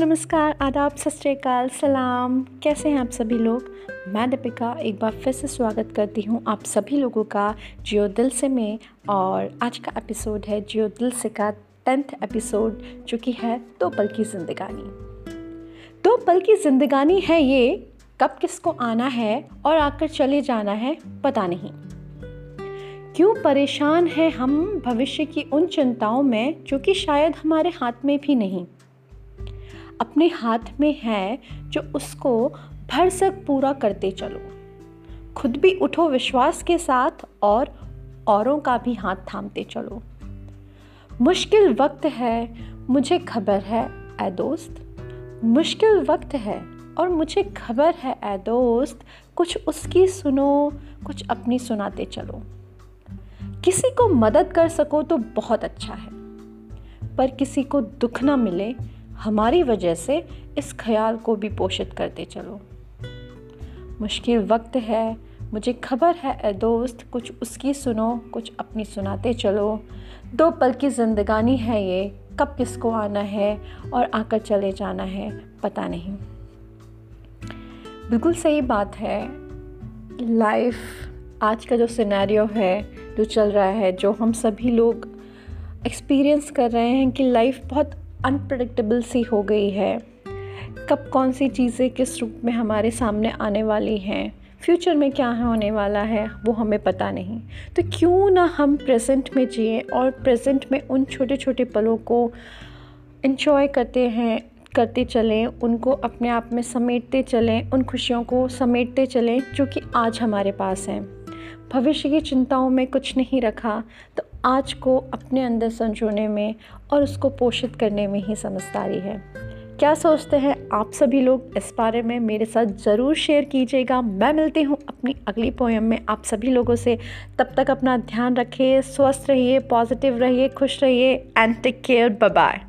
नमस्कार, आदाब, सत सलाम। कैसे हैं आप सभी लोग? मैं दीपिका, एक बार फिर से स्वागत करती हूँ आप सभी लोगों का जियो दिल से में और आज का एपिसोड है जियो दिल से का टेंथ एपिसोड, जो कि है दो पल की ज़िंदगानी। दो पल की ज़िंदगानी है ये, कब किसको आना है और आकर चले जाना है, पता नहीं। क्यों परेशान हैं हम भविष्य की उन चिंताओं में, जो कि शायद हमारे हाथ में भी नहीं? अपने हाथ में है जो उसको भरसक पूरा करते चलो। खुद भी उठो विश्वास के साथ और औरों का भी हाथ थामते चलो। मुश्किल वक्त है, मुझे खबर है ए दोस्त। मुश्किल वक्त है और मुझे खबर है ए दोस्त। कुछ उसकी सुनो, कुछ अपनी सुनाते चलो। किसी को मदद कर सको तो बहुत अच्छा है, पर किसी को दुख ना मिले हमारी वजह से इस ख्याल को भी पोषित करते चलो। मुश्किल वक्त है, मुझे खबर है ए दोस्त, कुछ उसकी सुनो, कुछ अपनी सुनाते चलो। दो पल की ज़िंदगानी है ये, कब किसको आना है और आकर चले जाना है, पता नहीं। बिल्कुल सही बात है, लाइफ, आज का जो सिनेरियो है, जो चल रहा है, जो हम सभी लोग एक्सपीरियंस कर रहे हैं कि लाइफ बहुत अनप्रडिक्टेबल सी हो गई है। कब कौन सी चीज़ें किस रूप में हमारे सामने आने वाली हैं? फ्यूचर में क्या होने वाला है, वो हमें पता नहीं। तो क्यों ना हम प्रेजेंट में जिए और प्रेजेंट में उन छोटे छोटे पलों को इन्जॉय करते हैं, करते चलें, उनको अपने आप में समेटते चलें, उन खुशियों को समेटते चलें जो कि आज हमारे पास हैं। भविष्य की चिंताओं में कुछ नहीं रखा तो आज को अपने अंदर संजोने में और उसको पोषित करने में ही समझदारी है। क्या सोचते हैं आप सभी लोग? इस बारे में मेरे साथ ज़रूर शेयर कीजिएगा। मैं मिलती हूँ अपनी अगली पोएम में। आप सभी लोगों से तब तक अपना ध्यान रखिए, स्वस्थ रहिए पॉजिटिव रहिए, खुश रहिए एंड टेक केयर बाय